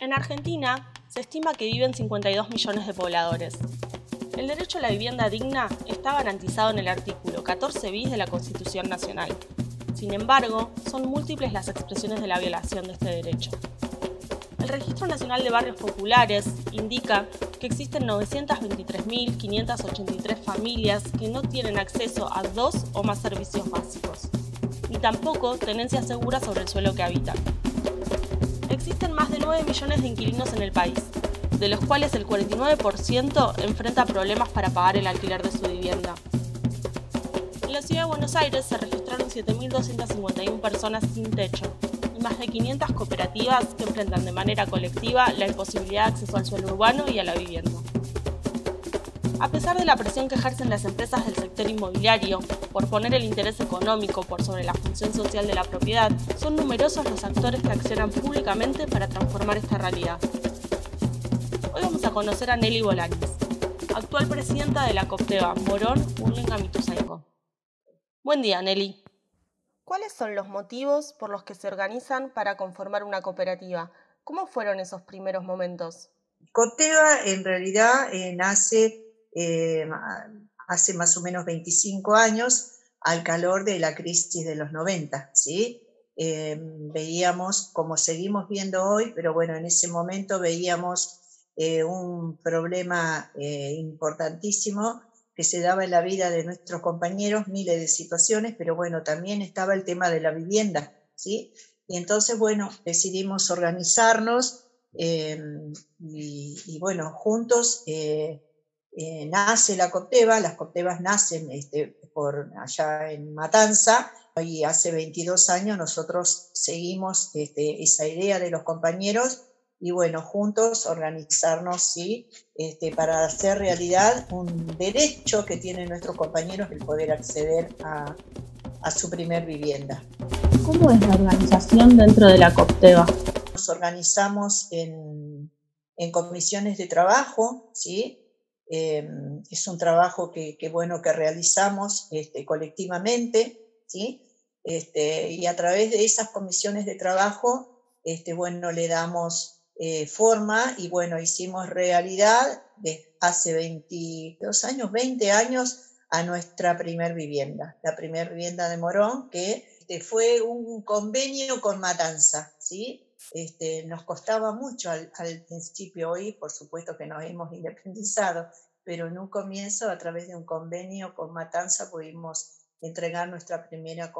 En Argentina se estima que viven 52 millones de pobladores. El derecho a la vivienda digna está garantizado en el artículo 14 bis de la Constitución Nacional. Sin embargo, son múltiples las expresiones de la violación de este derecho. El Registro Nacional de Barrios Populares indica que existen 923.583 familias que no tienen acceso a dos o más servicios básicos, ni tampoco tenencia segura sobre el suelo que habitan. Existen más de 9 millones de inquilinos en el país, de los cuales el 49% enfrenta problemas para pagar el alquiler de su vivienda. En la ciudad de Buenos Aires se registraron 7.251 personas sin techo y más de 500 cooperativas que enfrentan de manera colectiva la imposibilidad de acceso al suelo urbano y a la vivienda. A pesar de la presión que ejercen las empresas del sector inmobiliario por poner el interés económico por sobre la función social de la propiedad, son numerosos los actores que accionan públicamente para transformar esta realidad. Hoy vamos a conocer a Nelly Bolaños, actual presidenta de la COPTEBA Morón Urlinga Mituzaingó. Buen día, Nelly. ¿Cuáles son los motivos por los que se organizan para conformar una cooperativa? ¿Cómo fueron esos primeros momentos? COPTEBA en realidad eh, nace eh, hace más o menos 25 años al calor de la crisis de los 90, ¿sí? Eh, veíamos, como seguimos viendo hoy, pero bueno, en ese momento veíamos eh, un problema importantísimo que se daba en la vida de nuestros compañeros, miles de situaciones, pero bueno, también estaba el tema de la vivienda, ¿sí? Y entonces, bueno, decidimos organizarnos y, y, bueno, juntos eh, nace la Copteba, las Coptebas nacen este, por allá en Matanza, y hace 22 años nosotros seguimos este, esa idea de los compañeros y bueno, juntos organizarnos ¿sí? este, para hacer realidad un derecho que tienen nuestros compañeros el poder acceder a, a su primer vivienda. ¿Cómo es la organización dentro de la COPTEBA? Nos organizamos en, en comisiones de trabajo, ¿sí? Em, es un trabajo que, bueno que realizamos este, colectivamente, ¿sí? Este, y a través de esas comisiones de trabajo, este, bueno, le damos eh, forma y bueno, hicimos realidad hace 22 años, 20 años a nuestra primer vivienda, la primer vivienda de Morón, que fue un convenio con Matanza, ¿sí? Este, nos costaba mucho al, principio, hoy por supuesto que nos hemos independizado, pero en un comienzo a través de un convenio con Matanza pudimos entregar nuestra primera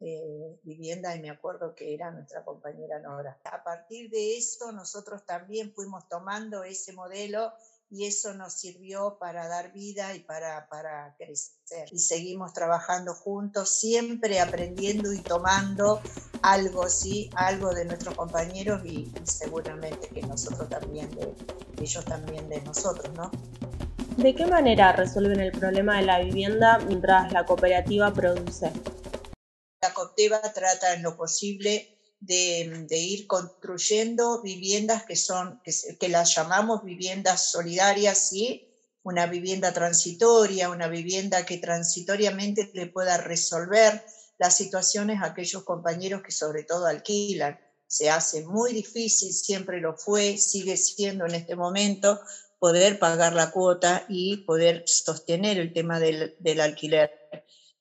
eh, vivienda y me acuerdo que era nuestra compañera Nora. A partir de eso nosotros también fuimos tomando ese modelo y eso nos sirvió para dar vida y para, para crecer. Y seguimos trabajando juntos, siempre aprendiendo y tomando algo, sí, algo de nuestros compañeros y, seguramente que nosotros también, de, ellos también de nosotros, ¿no? ¿De qué manera resuelven el problema de la vivienda mientras la cooperativa produce? La cooperativa trata en lo posible de, ir construyendo viviendas que son, que, las llamamos viviendas solidarias, ¿sí? Una vivienda transitoria, una vivienda que transitoriamente le pueda resolver las situaciones a aquellos compañeros que sobre todo alquilan. Se hace muy difícil, siempre lo fue, sigue siendo en este momento, poder pagar la cuota y poder sostener el tema del, alquiler.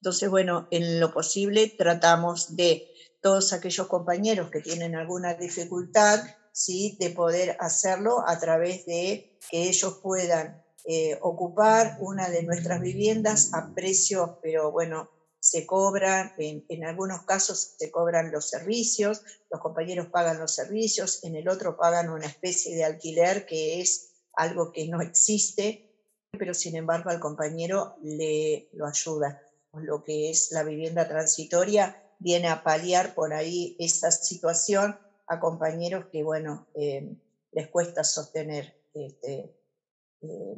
Entonces, bueno, en lo posible tratamos de todos aquellos compañeros que tienen alguna dificultad, ¿sí? de poder hacerlo a través de que ellos puedan eh, ocupar una de nuestras viviendas a precios, pero bueno, se cobran, en, algunos casos se cobran los servicios, los compañeros pagan los servicios, en el otro pagan una especie de alquiler que es algo que no existe, pero sin embargo al compañero le lo ayuda. Lo que es la vivienda transitoria viene a paliar por ahí esa situación a compañeros que, bueno, eh, les cuesta sostener este, eh,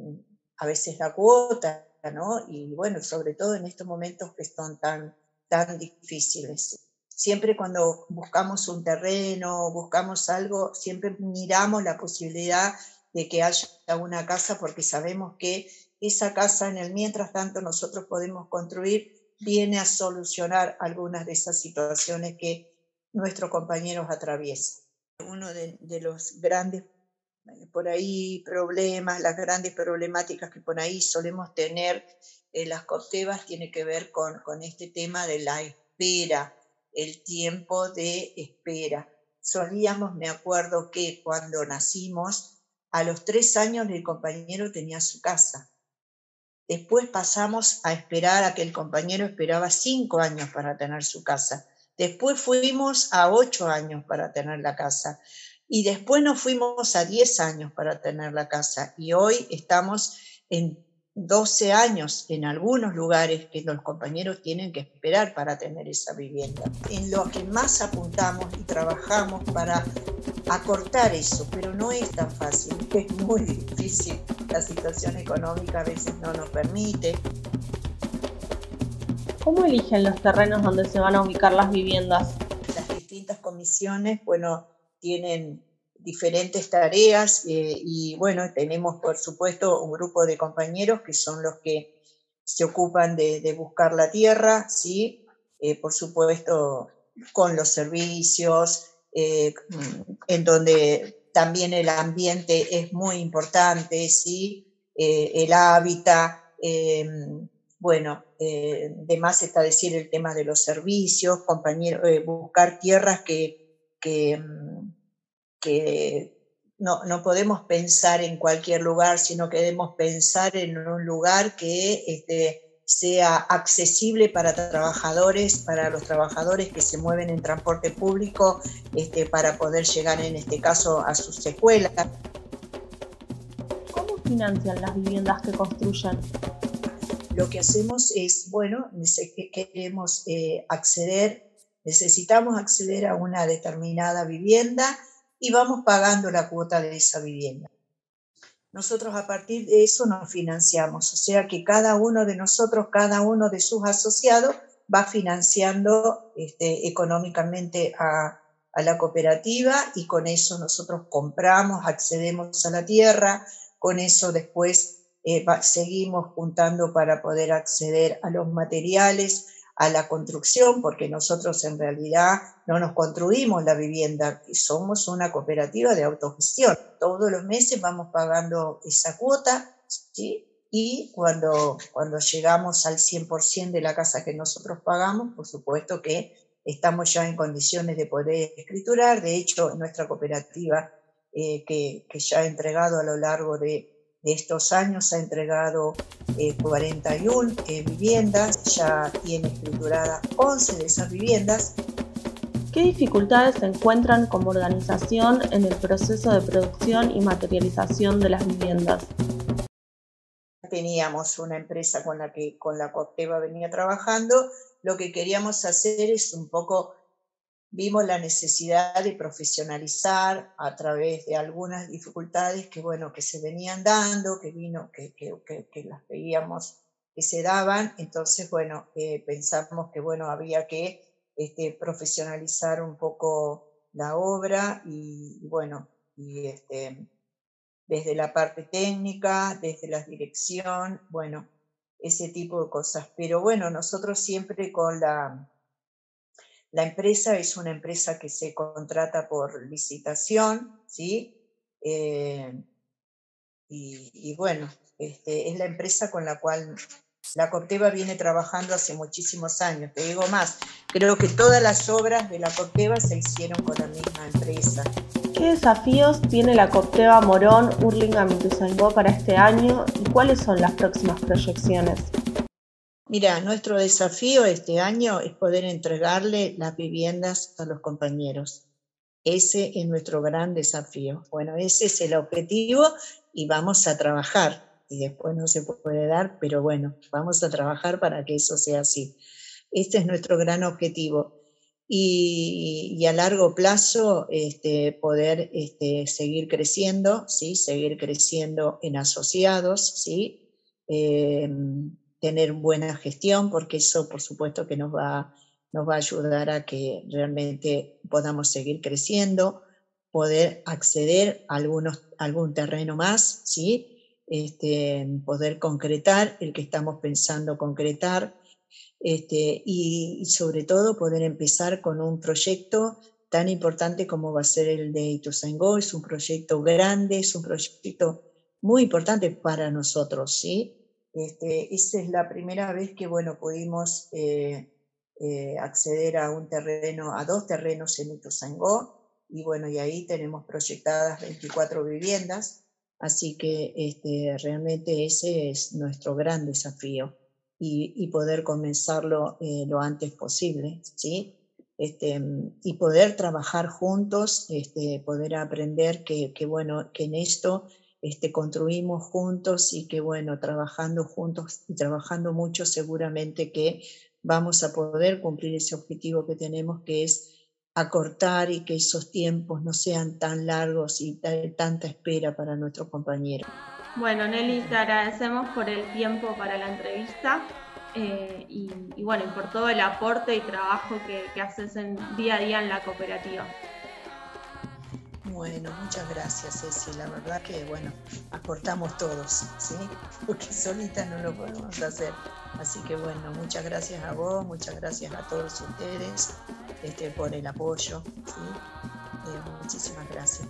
a veces la cuota, ¿no? Y bueno, sobre todo en estos momentos que son tan, tan difíciles. Siempre cuando buscamos un terreno, buscamos algo, siempre miramos la posibilidad de que haya una casa porque sabemos que esa casa en el mientras tanto nosotros podemos construir viene a solucionar algunas de esas situaciones que nuestros compañeros atraviesan. Uno de, los grandes, por ahí, problemas, las grandes problemáticas que por ahí solemos tener en las costebas tiene que ver con, con este tema de la espera, el tiempo de espera. Solíamos, me acuerdo que cuando nacimos, a los tres años el compañero tenía su casa. Después pasamos a esperar a que el compañero esperaba cinco años para tener su casa. Después fuimos a ocho años para tener la casa. Y después nos fuimos a diez años para tener la casa. Y hoy estamos en 12 años en algunos lugares que los compañeros tienen que esperar para tener esa vivienda. En lo que más apuntamos y trabajamos para acortar eso, pero no es tan fácil, es muy difícil. La situación económica a veces no nos permite. ¿Cómo eligen los terrenos donde se van a ubicar las viviendas? Las distintas comisiones, bueno, tienen diferentes tareas eh, y bueno, tenemos por supuesto un grupo de compañeros que son los que se ocupan de, buscar la tierra, ¿sí? Eh, por supuesto con los servicios, eh, en donde también el ambiente es muy importante, ¿sí? el hábitat, bueno, además está decir el tema de los servicios, compañeros, buscar tierras que, que mm, que no, no, podemos pensar en cualquier lugar, sino que debemos pensar en un lugar que este, sea accesible para trabajadores, para los trabajadores que se mueven en transporte público, este, para poder llegar en este caso a sus escuelas. ¿Cómo financian las viviendas que construyen? Lo que hacemos es, bueno, queremos eh, acceder, necesitamos acceder a una determinada vivienda, y vamos pagando la cuota de esa vivienda. Nosotros a partir de eso nos financiamos, o sea que cada uno de nosotros, cada uno de sus asociados va financiando este, económicamente a, la cooperativa y con eso nosotros compramos, accedemos a la tierra, con eso después eh, seguimos juntando para poder acceder a los materiales, a la construcción, porque nosotros en realidad no nos construimos la vivienda, somos una cooperativa de autogestión. Todos los meses vamos pagando esa cuota, ¿sí? Y cuando, cuando llegamos al 100% de la casa que nosotros pagamos, por supuesto que estamos ya en condiciones de poder escriturar. De hecho, nuestra cooperativa, eh, que, que ya ha entregado a lo largo de de estos años ha entregado 41 eh, eh, viviendas, ya tiene escriturada 11 de esas viviendas. ¿Qué dificultades se encuentran como organización en el proceso de producción y materialización de las viviendas? Teníamos una empresa con la que con la Copteva venía trabajando. Lo que queríamos hacer es un poco vimos la necesidad de profesionalizar a través de algunas dificultades que, bueno, que se venían dando, que vino, que, que, las veíamos que se daban. Entonces, bueno, eh, pensamos que, bueno, había que este, profesionalizar un poco la obra y, bueno, y este, desde la parte técnica, desde la dirección, bueno, ese tipo de cosas. Pero bueno, nosotros siempre con la la empresa es una empresa que se contrata por licitación, ¿sí? Eh, y, bueno, este, es la empresa con la cual la Corteva viene trabajando hace muchísimos años. Te digo más, creo que todas las obras de la Corteva se hicieron con la misma empresa. ¿Qué desafíos tiene la Corteva Morón, Urlinga, Ituzaingó para este año y cuáles son las próximas proyecciones? Mira, nuestro desafío este año es poder entregarle las viviendas a los compañeros. Ese es nuestro gran desafío. Bueno, ese es el objetivo y vamos a trabajar. Y después no se puede dar, pero bueno, vamos a trabajar para que eso sea así. Este es nuestro gran objetivo. Y, a largo plazo este, poder este, seguir creciendo, ¿sí? seguir creciendo en asociados, ¿sí? Em, tener buena gestión, porque eso por supuesto que nos va, nos va a ayudar a que realmente podamos seguir creciendo, poder acceder a algunos, algún terreno más, ¿sí? Este, poder concretar el que estamos pensando concretar este, y, sobre todo poder empezar con un proyecto tan importante como va a ser el de Ituzaingó. Es un proyecto grande, es un proyecto muy importante para nosotros, ¿sí? Este, esta es la primera vez que, bueno, pudimos eh, eh, acceder a un terreno, a dos terrenos en Ituzaingó, y bueno, y ahí tenemos proyectadas 24 viviendas, así que este, realmente ese es nuestro gran desafío y, poder comenzarlo eh, lo antes posible, ¿sí? Este, y poder trabajar juntos, este, poder aprender que, bueno, que en esto este, construimos juntos y que bueno, trabajando juntos y trabajando mucho seguramente que vamos a poder cumplir ese objetivo que tenemos que es acortar y que esos tiempos no sean tan largos y tanta espera para nuestro compañero. Bueno, Nelly, te agradecemos por el tiempo para la entrevista. Eh, y, bueno, por todo el aporte y trabajo que, haces en, día a día en la cooperativa. Bueno, muchas gracias, Ceci. La verdad que, bueno, aportamos todos, ¿sí? Porque solita no lo podemos hacer. Así que, bueno, muchas gracias a vos, muchas gracias a todos ustedes este, por el apoyo. Eh, muchísimas gracias.